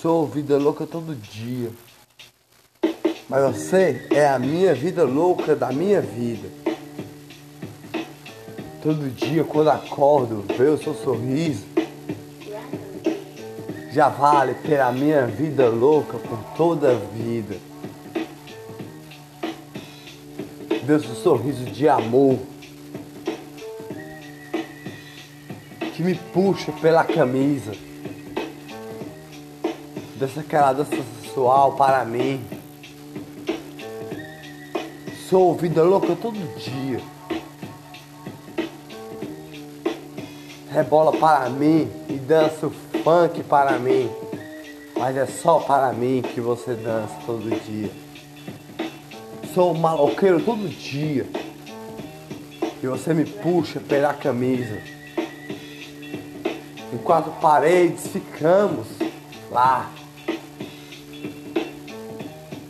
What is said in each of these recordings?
Sou vida louca todo dia. Mas você é a minha vida louca da minha vida. Todo dia quando acordo, ver o seu sorriso. Já vale pela minha vida louca por toda a vida. Ver seu sorriso de amor. Que me puxa pela camisa. Dessa aquela dança sensual para mim. Sou vida louca todo dia. Rebola para mim e dança o funk para mim. Mas é só para mim que você dança todo dia. Sou maloqueiro todo dia. E você me puxa pela camisa. Em quatro paredes ficamos lá.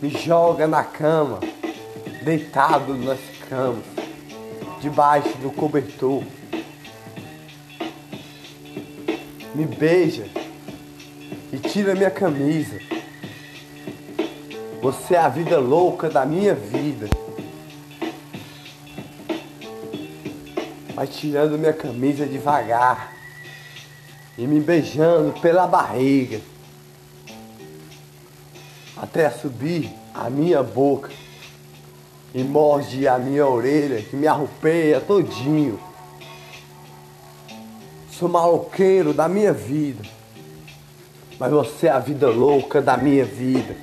Me joga na cama deitado nós ficamos, debaixo do cobertor. Me beija e tira minha camisa. Você é a vida louca da minha vida. Vai tirando minha camisa devagar e me beijando pela barriga até subir a minha boca e morde a minha orelha, que me arrupeia todinho. Sou maloqueiro da minha vida, mas você é a vida louca da minha vida.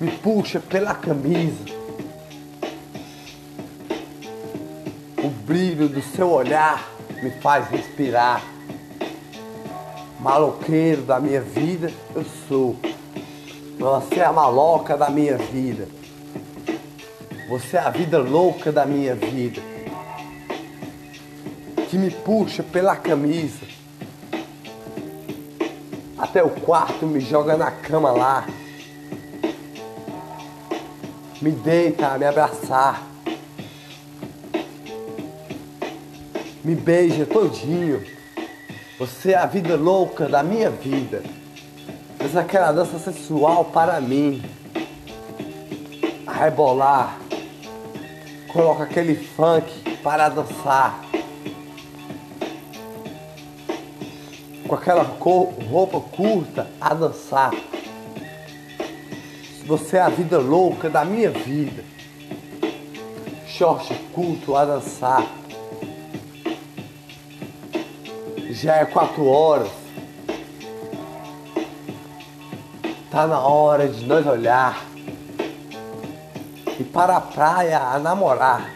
Me puxa pela camisa. O brilho do seu olhar me faz respirar. Maloqueiro da minha vida, eu sou. Você é a maloca da minha vida. Você é a vida louca da minha vida. Que me puxa pela camisa. Até o quarto me joga na cama lá. Me deita a me abraçar. Me beija todinho. Você é a vida louca da minha vida. Faz aquela dança sensual para mim. Rebolar coloca aquele funk para dançar. Com aquela roupa curta a dançar. Você é a vida louca da minha vida. Short curto a dançar. Já é quatro horas. Tá na hora de nós olhar e para a praia a namorar.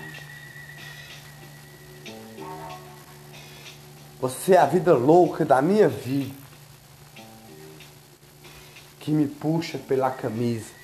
Você é a vida louca da minha vida que me puxa pela camisa.